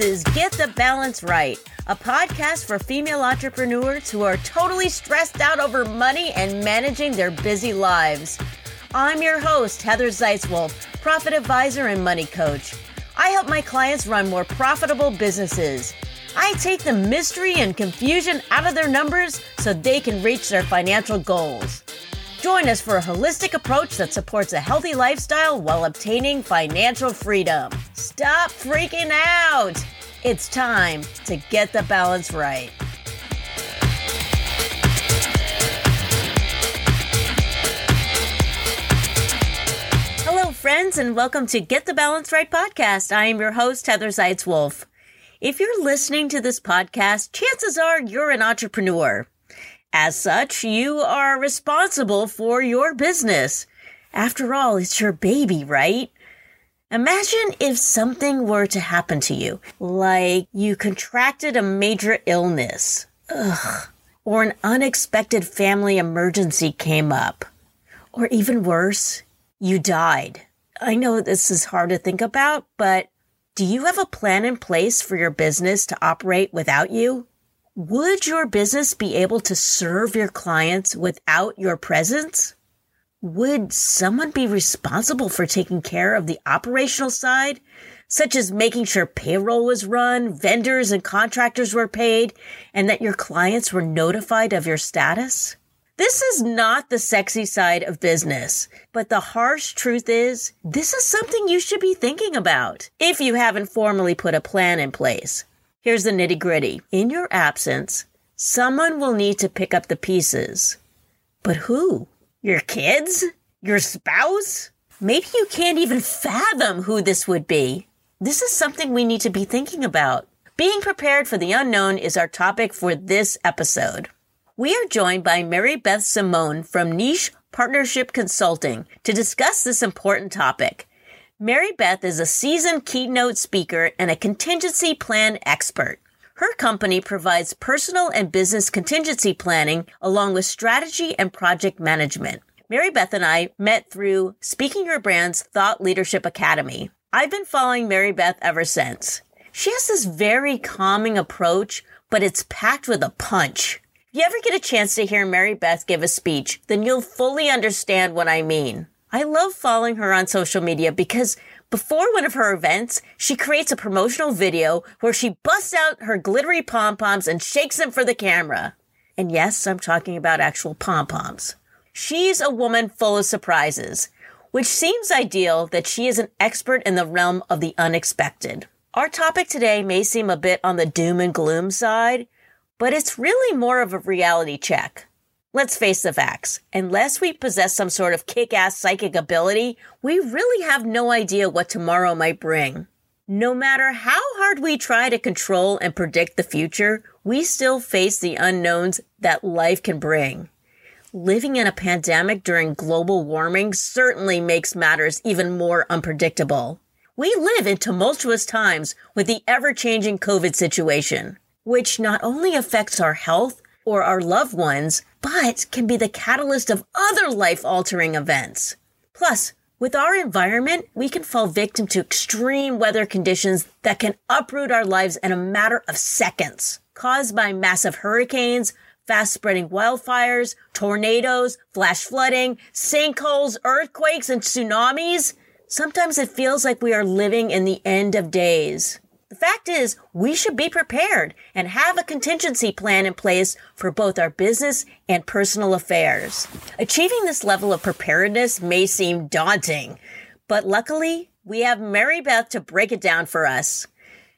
Is Get the Balance Right, a podcast for female entrepreneurs who are totally stressed out over money and managing their busy lives. I'm your host, Heather Zeitzwolf, profit advisor and money coach. I help my clients run more profitable businesses. I take the mystery and confusion out of their numbers so they can reach their financial goals. Join us for a holistic approach that supports a healthy lifestyle while obtaining financial freedom. Stop freaking out! It's time to get the balance right. Hello, friends, and welcome to Get the Balance Right podcast. I am your host, Heather Zeitzwolf. If you're listening to this podcast, chances are you're an entrepreneur. As such, you are responsible for your business. After all, it's your baby, right? Imagine if something were to happen to you, like you contracted a major illness, ugh, or an unexpected family emergency came up, or even worse, you died. I know this is hard to think about, but do you have a plan in place for your business to operate without you? Would your business be able to serve your clients without your presence? Would someone be responsible for taking care of the operational side, such as making sure payroll was run, vendors and contractors were paid, and that your clients were notified of your status? This is not the sexy side of business, but the harsh truth is this is something you should be thinking about if you haven't formally put a plan in place. Here's the nitty gritty. In your absence, someone will need to pick up the pieces. But who? Your kids? Your spouse? Maybe you can't even fathom who this would be. This is something we need to be thinking about. Being prepared for the unknown is our topic for this episode. We are joined by Mary Beth Simone from Niche Partnership Consulting to discuss this important topic. Mary Beth is a seasoned keynote speaker and a contingency plan expert. Her company provides personal and business contingency planning along with strategy and project management. Mary Beth and I met through Speaking Your Brand's Thought Leadership Academy. I've been following Mary Beth ever since. She has this very calming approach, but it's packed with a punch. If you ever get a chance to hear Mary Beth give a speech, then you'll fully understand what I mean. I love following her on social media because before one of her events, she creates a promotional video where she busts out her glittery pom poms and shakes them for the camera. And yes, I'm talking about actual pom poms. She's a woman full of surprises, which seems ideal that she is an expert in the realm of the unexpected. Our topic today may seem a bit on the doom and gloom side, but it's really more of a reality check. Let's face the facts. Unless we possess some sort of kick ass psychic ability, we really have no idea what tomorrow might bring. No matter how hard we try to control and predict the future, we still face the unknowns that life can bring. Living in a pandemic during global warming certainly makes matters even more unpredictable. We live in tumultuous times with the ever changing COVID situation which not only affects our health or our loved ones, but can be the catalyst of other life altering events. Plus, with our environment, we can fall victim to extreme weather conditions that can uproot our lives in a matter of seconds, caused by massive hurricanes, fast spreading wildfires, tornadoes, flash flooding, sinkholes, earthquakes, and tsunamis. Sometimes it feels like we are living in the end of days. The fact is, we should be prepared and have a contingency plan in place for both our business and personal affairs. Achieving this level of preparedness may seem daunting, but luckily, we have Mary Beth to break it down for us.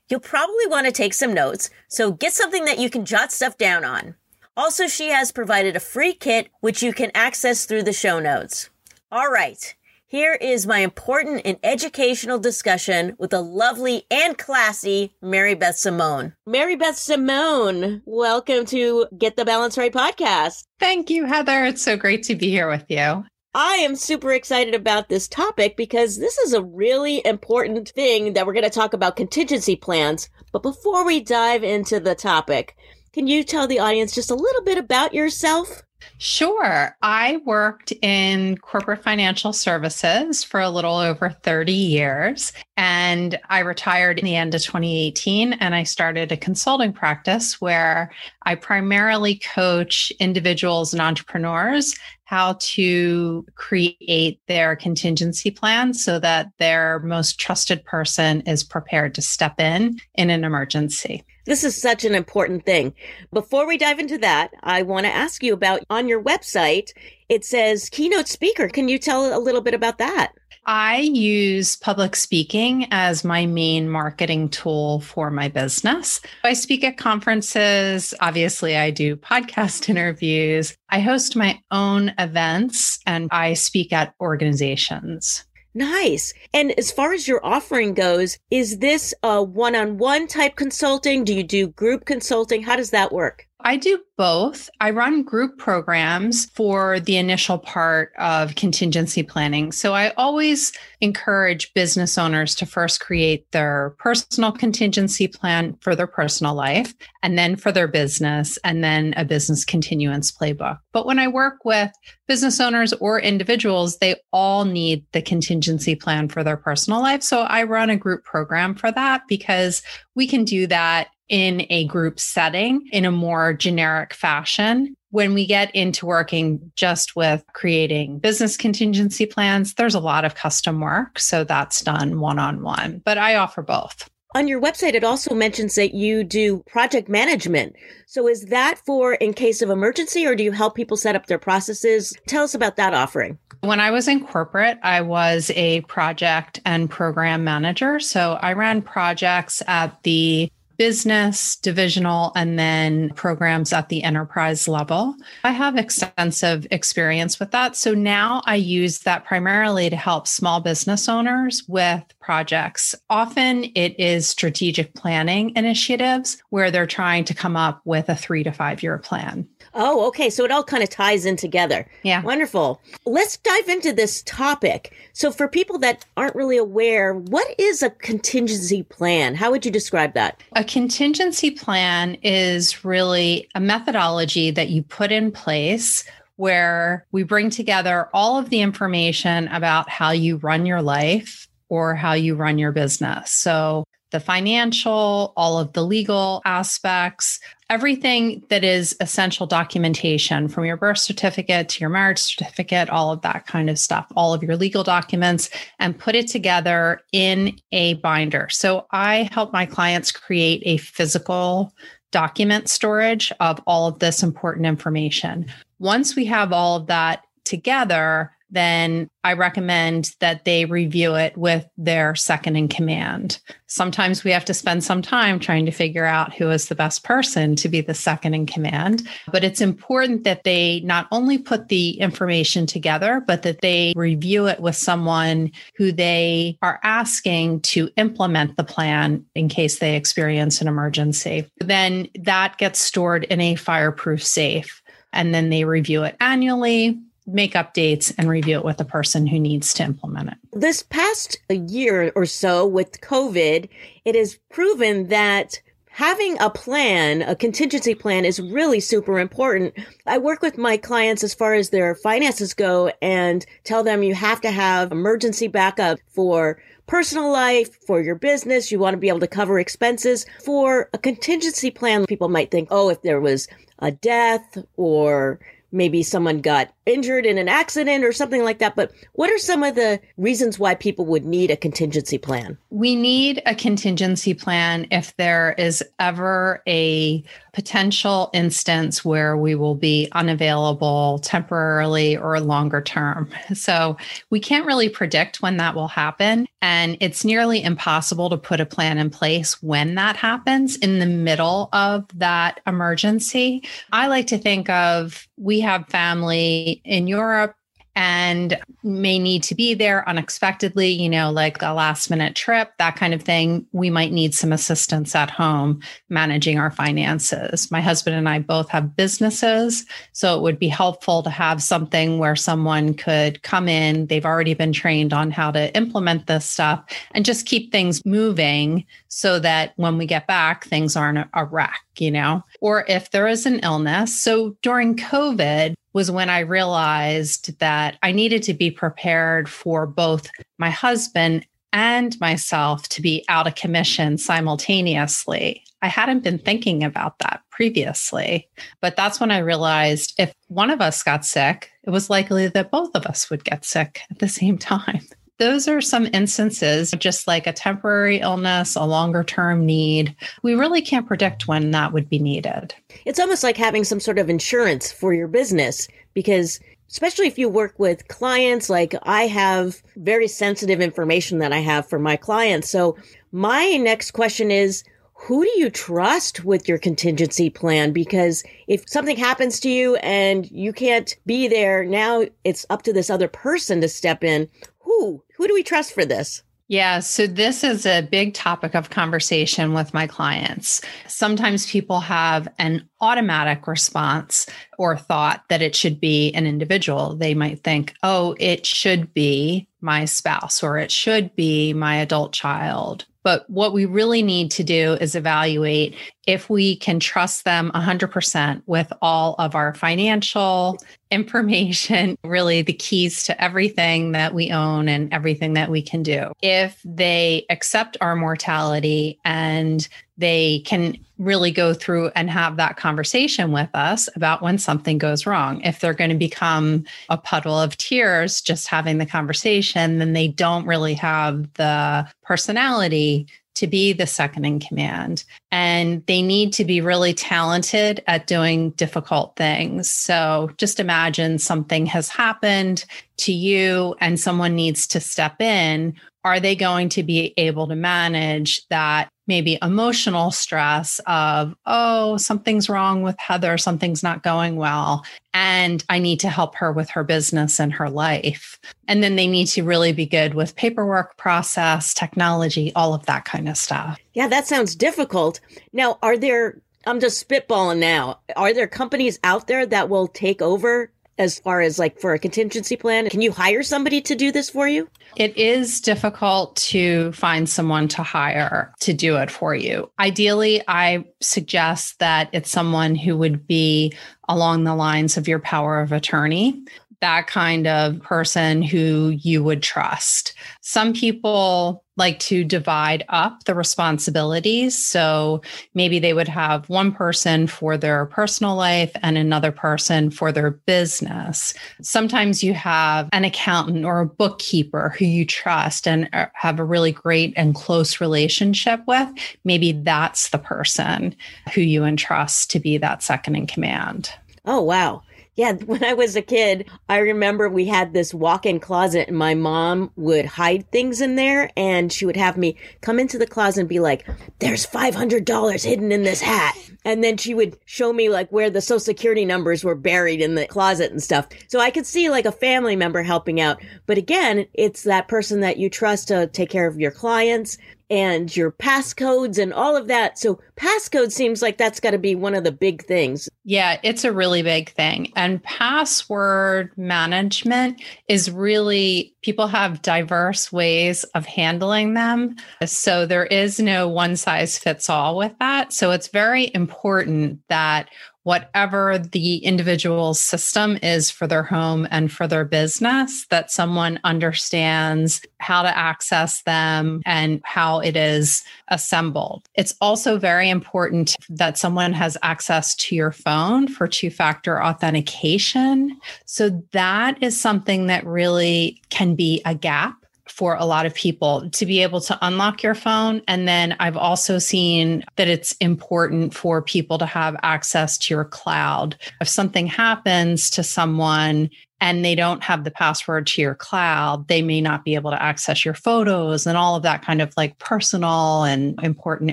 You'll probably want to take some notes, so get something that you can jot stuff down on. Also, she has provided a free kit which you can access through the show notes. All right. Here is my important and educational discussion with the lovely and classy Mary Beth Simone. Mary Beth Simone, welcome to Get the Balance Right podcast. Thank you, Heather. It's so great to be here with you. I am super excited about this topic because this is a really important thing that we're going to talk about contingency plans. But before we dive into the topic, can you tell the audience just a little bit about yourself? Sure. I worked in corporate financial services for a little over 30 years. And I retired in the end of 2018 and I started a consulting practice where I primarily coach individuals and entrepreneurs how to create their contingency plan so that their most trusted person is prepared to step in in an emergency. This is such an important thing. Before we dive into that, I want to ask you about on your website, it says keynote speaker. Can you tell a little bit about that? I use public speaking as my main marketing tool for my business. I speak at conferences. Obviously, I do podcast interviews. I host my own events and I speak at organizations. Nice. And as far as your offering goes, is this a one on one type consulting? Do you do group consulting? How does that work? I do both. I run group programs for the initial part of contingency planning. So I always encourage business owners to first create their personal contingency plan for their personal life, and then for their business, and then a business continuance playbook. But when I work with business owners or individuals, they all need the contingency plan for their personal life. So I run a group program for that because we can do that in a group setting in a more generic fashion. When we get into working just with creating business contingency plans, there's a lot of custom work. So that's done one on one, but I offer both. On your website, it also mentions that you do project management. So is that for in case of emergency or do you help people set up their processes? Tell us about that offering. When I was in corporate, I was a project and program manager. So I ran projects at the business, divisional, and then programs at the enterprise level. I have extensive experience with that. So now I use that primarily to help small business owners with projects. Often it is strategic planning initiatives where they're trying to come up with a three to five year plan. Oh, okay. So it all kind of ties in together. Yeah. Wonderful. Let's dive into this topic. So, for people that aren't really aware, what is a contingency plan? How would you describe that? A contingency plan is really a methodology that you put in place where we bring together all of the information about how you run your life or how you run your business. So, the financial, all of the legal aspects, everything that is essential documentation from your birth certificate to your marriage certificate, all of that kind of stuff, all of your legal documents, and put it together in a binder. So I help my clients create a physical document storage of all of this important information. Once we have all of that together, then I recommend that they review it with their second in command. Sometimes we have to spend some time trying to figure out who is the best person to be the second in command. But it's important that they not only put the information together, but that they review it with someone who they are asking to implement the plan in case they experience an emergency. Then that gets stored in a fireproof safe. And then they review it annually make updates and review it with the person who needs to implement it. This past year or so with COVID, it has proven that having a plan, a contingency plan is really super important. I work with my clients as far as their finances go and tell them you have to have emergency backup for personal life, for your business. You want to be able to cover expenses. For a contingency plan, people might think, oh, if there was a death or maybe someone got injured in an accident or something like that. But what are some of the reasons why people would need a contingency plan? We need a contingency plan if there is ever a potential instance where we will be unavailable temporarily or longer term. So we can't really predict when that will happen. And it's nearly impossible to put a plan in place when that happens in the middle of that emergency. I like to think of we have family in Europe and may need to be there unexpectedly, you know, like a last minute trip, that kind of thing, we might need some assistance at home managing our finances. My husband and I both have businesses. So it would be helpful to have something where someone could come in, they've already been trained on how to implement this stuff and just keep things moving so that when we get back, things aren't a wreck, you know, or if there is an illness. So during COVID, was when I realized that I needed to be prepared for both my husband and myself to be out of commission simultaneously. I hadn't been thinking about that previously, but that's when I realized if one of us got sick, it was likely that both of us would get sick at the same time. Those are some instances, just like a temporary illness, a longer term need. We really can't predict when that would be needed. It's almost like having some sort of insurance for your business because especially if you work with clients like I have very sensitive information that I have for my clients. So my next question is who do you trust with your contingency plan? Because if something happens to you and you can't be there, now it's up to this other person to step in. Who? Who do we trust for this? Yeah, so this is a big topic of conversation with my clients. Sometimes people have an automatic response or thought that it should be an individual. They might think, oh, it should be my spouse or it should be my adult child. But what we really need to do is evaluate if we can trust them 100% with all of our financial information, really the keys to everything that we own and everything that we can do. If they accept our mortality and they can really go through and have that conversation with us about when something goes wrong. If they're going to become a puddle of tears just having the conversation, then they don't really have the personality to be the second in command. And they need to be really talented at doing difficult things. So just imagine something has happened to you and someone needs to step in. Are they going to be able to manage that maybe emotional stress of, oh, something's wrong with Heather, something's not going well, and I need to help her with her business and her life. And then they need to really be good with paperwork process, technology, all of that kind of stuff. Yeah, that sounds difficult. Now, are there, I'm just spitballing now, are there companies out there that will take over as far as like for a contingency plan? Can you hire somebody to do this for you? It is difficult to find someone to hire to do it for you. Ideally, I suggest that it's someone who would be along the lines of your power of attorney that kind of person who you would trust. Some people like to divide up the responsibilities. So maybe they would have one person for their personal life and another person for their business. Sometimes you have an accountant or a bookkeeper who you trust and uh, have a really great and close relationship with. Maybe that's the person who you entrust to be that second in command. Oh, wow. Yeah, when I was a kid, I remember we had this walk in closet and my mom would hide things in there and she would have me come into the closet and be like, there's $500 hidden in this hat. And then she would show me like where the social security numbers were buried in the closet and stuff. So I could see like a family member helping out. But again, it's that person that you trust to take care of your clients and your passcodes and all of that. So passcode seems like that's got to be one of the big things. Yeah, it's a really big thing. And password management is really people have diverse ways of handling them. So there is no one size fits all with that. So it's very important that whatever the individual system is for their home and for their business, that someone understands how to access them and how it is assembled. It's also very important that someone has access to your phone for two factor authentication. So that is something that really can be a gap for a lot of people to be able to unlock your phone. And then I've also seen that it's important for people to have access to your cloud. If something happens to someone and they don't have the password to your cloud, they may not be able to access your photos and all of that kind of like personal and important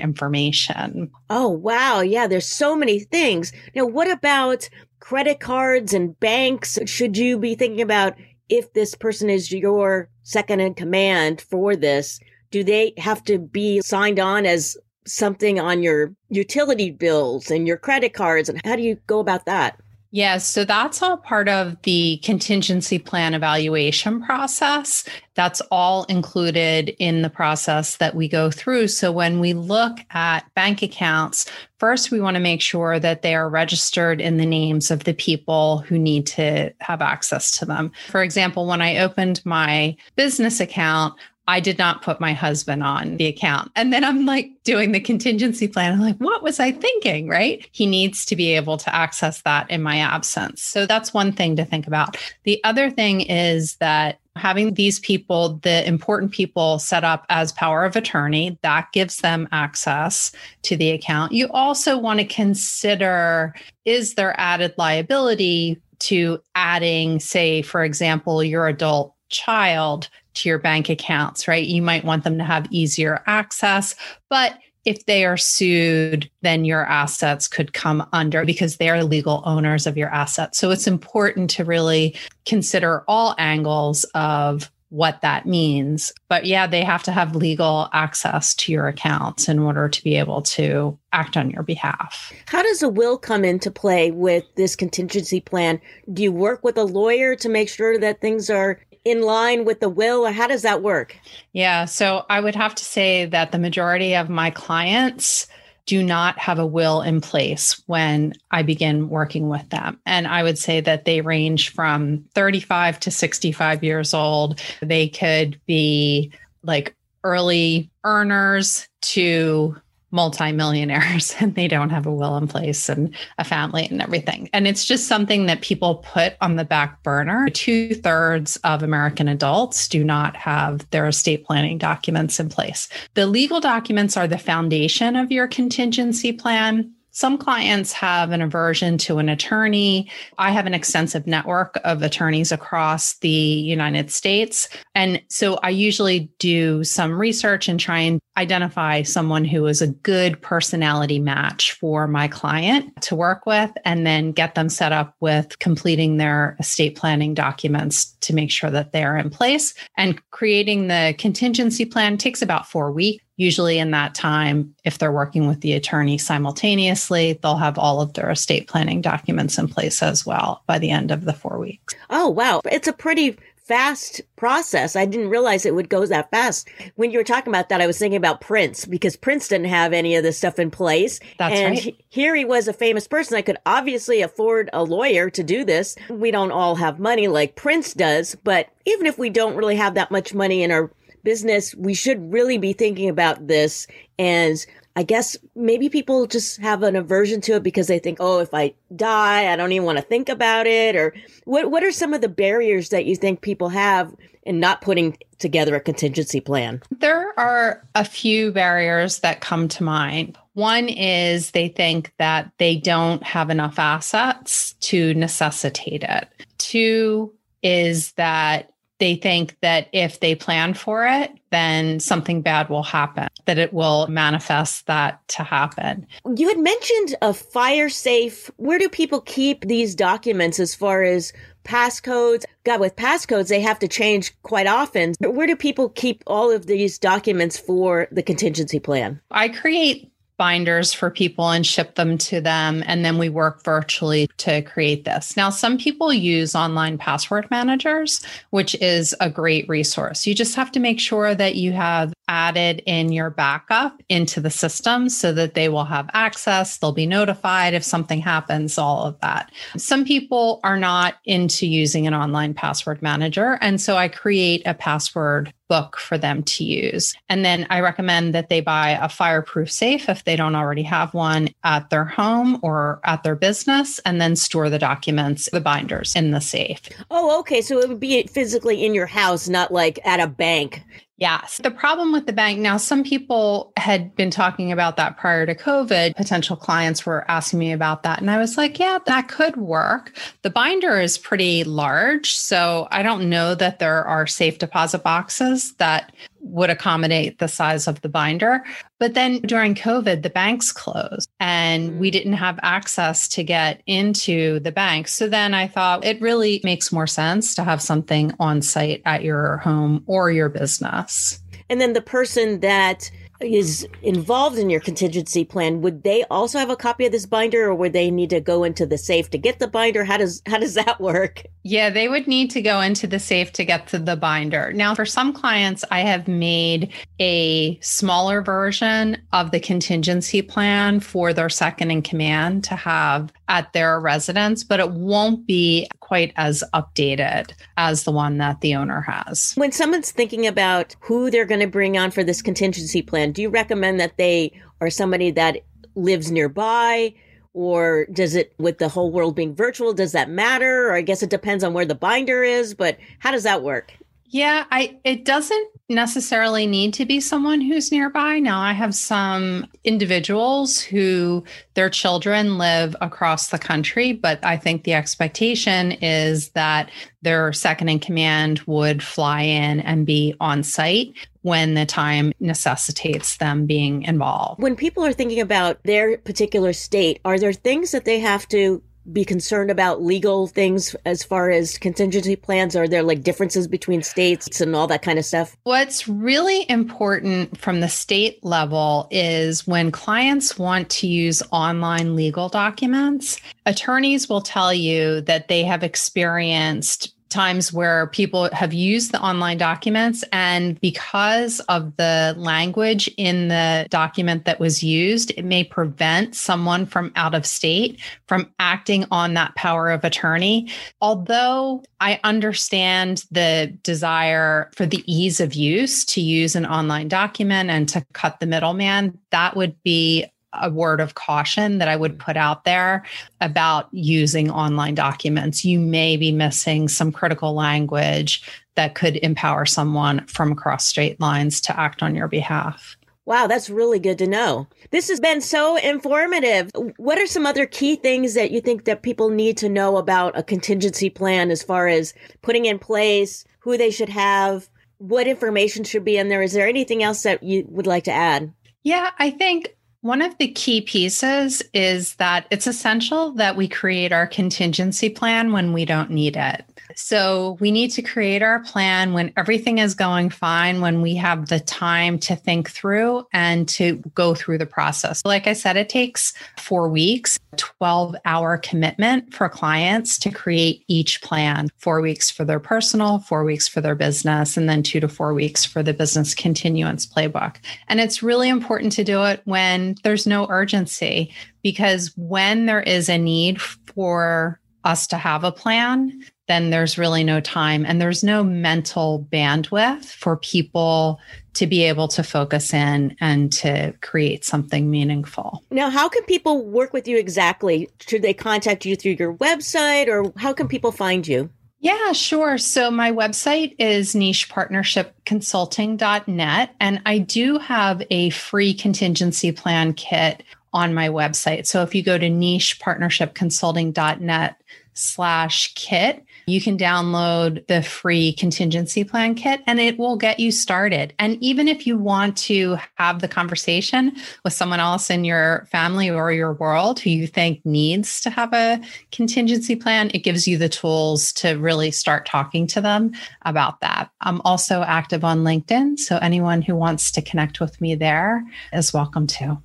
information. Oh, wow. Yeah, there's so many things. Now, what about credit cards and banks? Should you be thinking about if this person is your second in command for this, do they have to be signed on as something on your utility bills and your credit cards? And how do you go about that? Yes, so that's all part of the contingency plan evaluation process. That's all included in the process that we go through. So when we look at bank accounts, first we want to make sure that they are registered in the names of the people who need to have access to them. For example, when I opened my business account, I did not put my husband on the account. And then I'm like doing the contingency plan. I'm like, what was I thinking? Right. He needs to be able to access that in my absence. So that's one thing to think about. The other thing is that having these people, the important people set up as power of attorney, that gives them access to the account. You also want to consider is there added liability to adding, say, for example, your adult child to your bank accounts, right? You might want them to have easier access, but if they are sued, then your assets could come under because they are legal owners of your assets. So it's important to really consider all angles of what that means. But yeah, they have to have legal access to your accounts in order to be able to act on your behalf. How does a will come into play with this contingency plan? Do you work with a lawyer to make sure that things are in line with the will or how does that work? Yeah, so I would have to say that the majority of my clients do not have a will in place when I begin working with them. And I would say that they range from 35 to 65 years old. They could be like early earners to multimillionaires and they don't have a will in place and a family and everything. And it's just something that people put on the back burner. Two thirds of American adults do not have their estate planning documents in place. The legal documents are the foundation of your contingency plan. Some clients have an aversion to an attorney. I have an extensive network of attorneys across the United States. And so I usually do some research and try and identify someone who is a good personality match for my client to work with and then get them set up with completing their estate planning documents to make sure that they're in place. And creating the contingency plan takes about four weeks. Usually, in that time, if they're working with the attorney simultaneously, they'll have all of their estate planning documents in place as well by the end of the four weeks. Oh, wow. It's a pretty fast process. I didn't realize it would go that fast. When you were talking about that, I was thinking about Prince because Prince didn't have any of this stuff in place. That's and right. here he was a famous person that could obviously afford a lawyer to do this. We don't all have money like Prince does, but even if we don't really have that much money in our business, we should really be thinking about this. And I guess maybe people just have an aversion to it because they think, oh, if I die, I don't even want to think about it. Or what, what are some of the barriers that you think people have in not putting together a contingency plan? There are a few barriers that come to mind. One is they think that they don't have enough assets to necessitate it. Two is that they think that if they plan for it, then something bad will happen, that it will manifest that to happen. You had mentioned a fire safe. Where do people keep these documents as far as passcodes? God, with passcodes, they have to change quite often. Where do people keep all of these documents for the contingency plan? I create binders for people and ship them to them. And then we work virtually to create this. Now, some people use online password managers, which is a great resource. You just have to make sure that you have added in your backup into the system so that they will have access. They'll be notified if something happens, all of that. Some people are not into using an online password manager. And so I create a password book for them to use. And then I recommend that they buy a fireproof safe if they don't already have one at their home or at their business, and then store the documents, the binders in the safe. Oh, okay. So it would be physically in your house, not like at a bank. Yes. The problem with the bank now, some people had been talking about that prior to COVID. Potential clients were asking me about that. And I was like, yeah, that could work. The binder is pretty large. So I don't know that there are safe deposit boxes that would accommodate the size of the binder. But then during COVID, the banks closed and we mm. didn't have access to get into the bank. So then I thought it really makes more sense to have something on site at your home or your business. And then the person that is involved in your contingency plan, would they also have a copy of this binder or would they need to go into the safe to get the binder? How does how does that work? Yeah, they would need to go into the safe to get to the binder. Now, for some clients, I have made a smaller version of the contingency plan for their second in command to have at their residence, but it won't be quite as updated as the one that the owner has. When someone's thinking about who they're going to bring on for this contingency plan, do you recommend that they are somebody that lives nearby? Or does it, with the whole world being virtual, does that matter? Or I guess it depends on where the binder is, but how does that work? Yeah, I it doesn't necessarily need to be someone who's nearby. Now I have some individuals who their children live across the country, but I think the expectation is that their second in command would fly in and be on site when the time necessitates them being involved. When people are thinking about their particular state, are there things that they have to be concerned about legal things as far as contingency plans? Are there like differences between states and all that kind of stuff? What's really important from the state level is when clients want to use online legal documents, attorneys will tell you that they have experienced times where people have used the online documents and because of the language in the document that was used it may prevent someone from out of state from acting on that power of attorney. Although i understand the desire for the ease of use to use an online document and to cut the middleman that would be a word of caution that I would mm-hmm. put out there about using online documents. You may be missing some critical language that could empower someone from across state lines to act on your behalf. Wow, that's really good to know. This has been so informative. What are some other key things that you think that people need to know about a contingency plan as far as putting in place, who they should have, what information should be in there? Is there anything else that you would like to add? Yeah, I think one of the key pieces is that it's essential that we create our contingency plan when we don't need it. So we need to create our plan when everything is going fine, when we have the time to think through and to go through the process. Like I said, it takes four weeks, 12 hour commitment for clients to create each plan four weeks for their personal, four weeks for their business, and then two to four weeks for the business continuance playbook. And it's really important to do it when there's no urgency because when there is a need for us to have a plan, then there's really no time and there's no mental bandwidth for people to be able to focus in and to create something meaningful. Now, how can people work with you exactly? Should they contact you through your website or how can people find you? Yeah, sure. So my website is nichepartnershipconsulting.net and I do have a free contingency plan kit on my website. So if you go to nichepartnershipconsulting.net slash kit, you can download the free contingency plan kit and it will get you started. And even if you want to have the conversation with someone else in your family or your world who you think needs to have a contingency plan, it gives you the tools to really start talking to them about that. I'm also active on LinkedIn. So anyone who wants to connect with me there is welcome to.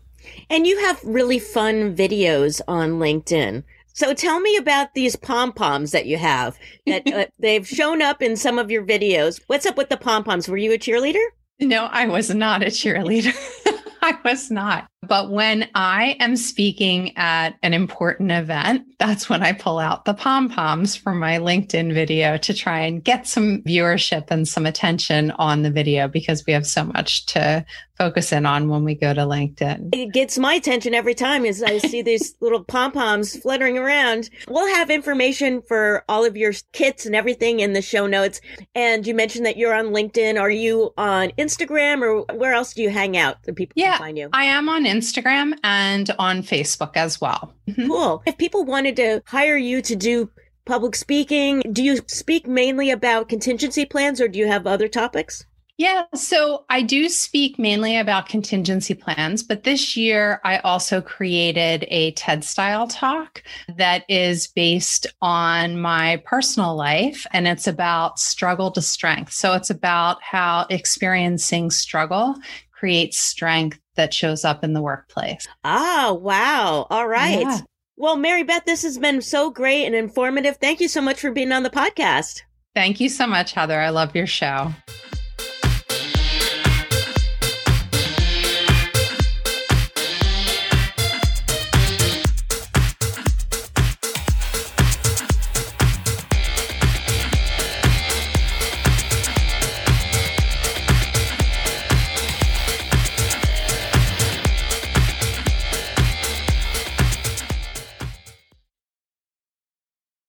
And you have really fun videos on LinkedIn. So tell me about these pom poms that you have that uh, they've shown up in some of your videos. What's up with the pom poms? Were you a cheerleader? No, I was not a cheerleader. I was not. But when I am speaking at an important event, that's when I pull out the pom poms from my LinkedIn video to try and get some viewership and some attention on the video because we have so much to focus in on when we go to LinkedIn. It gets my attention every time as I see these little pom poms fluttering around. We'll have information for all of your kits and everything in the show notes. And you mentioned that you're on LinkedIn. Are you on Instagram or where else do you hang out that people yeah, can find you? I am on Instagram and on Facebook as well. Mm-hmm. Cool. If people wanted to hire you to do public speaking, do you speak mainly about contingency plans or do you have other topics? Yeah, so I do speak mainly about contingency plans, but this year I also created a TED style talk that is based on my personal life and it's about struggle to strength. So it's about how experiencing struggle creates strength that shows up in the workplace. Ah, wow. All right. Yeah. Well, Mary Beth, this has been so great and informative. Thank you so much for being on the podcast. Thank you so much, Heather. I love your show.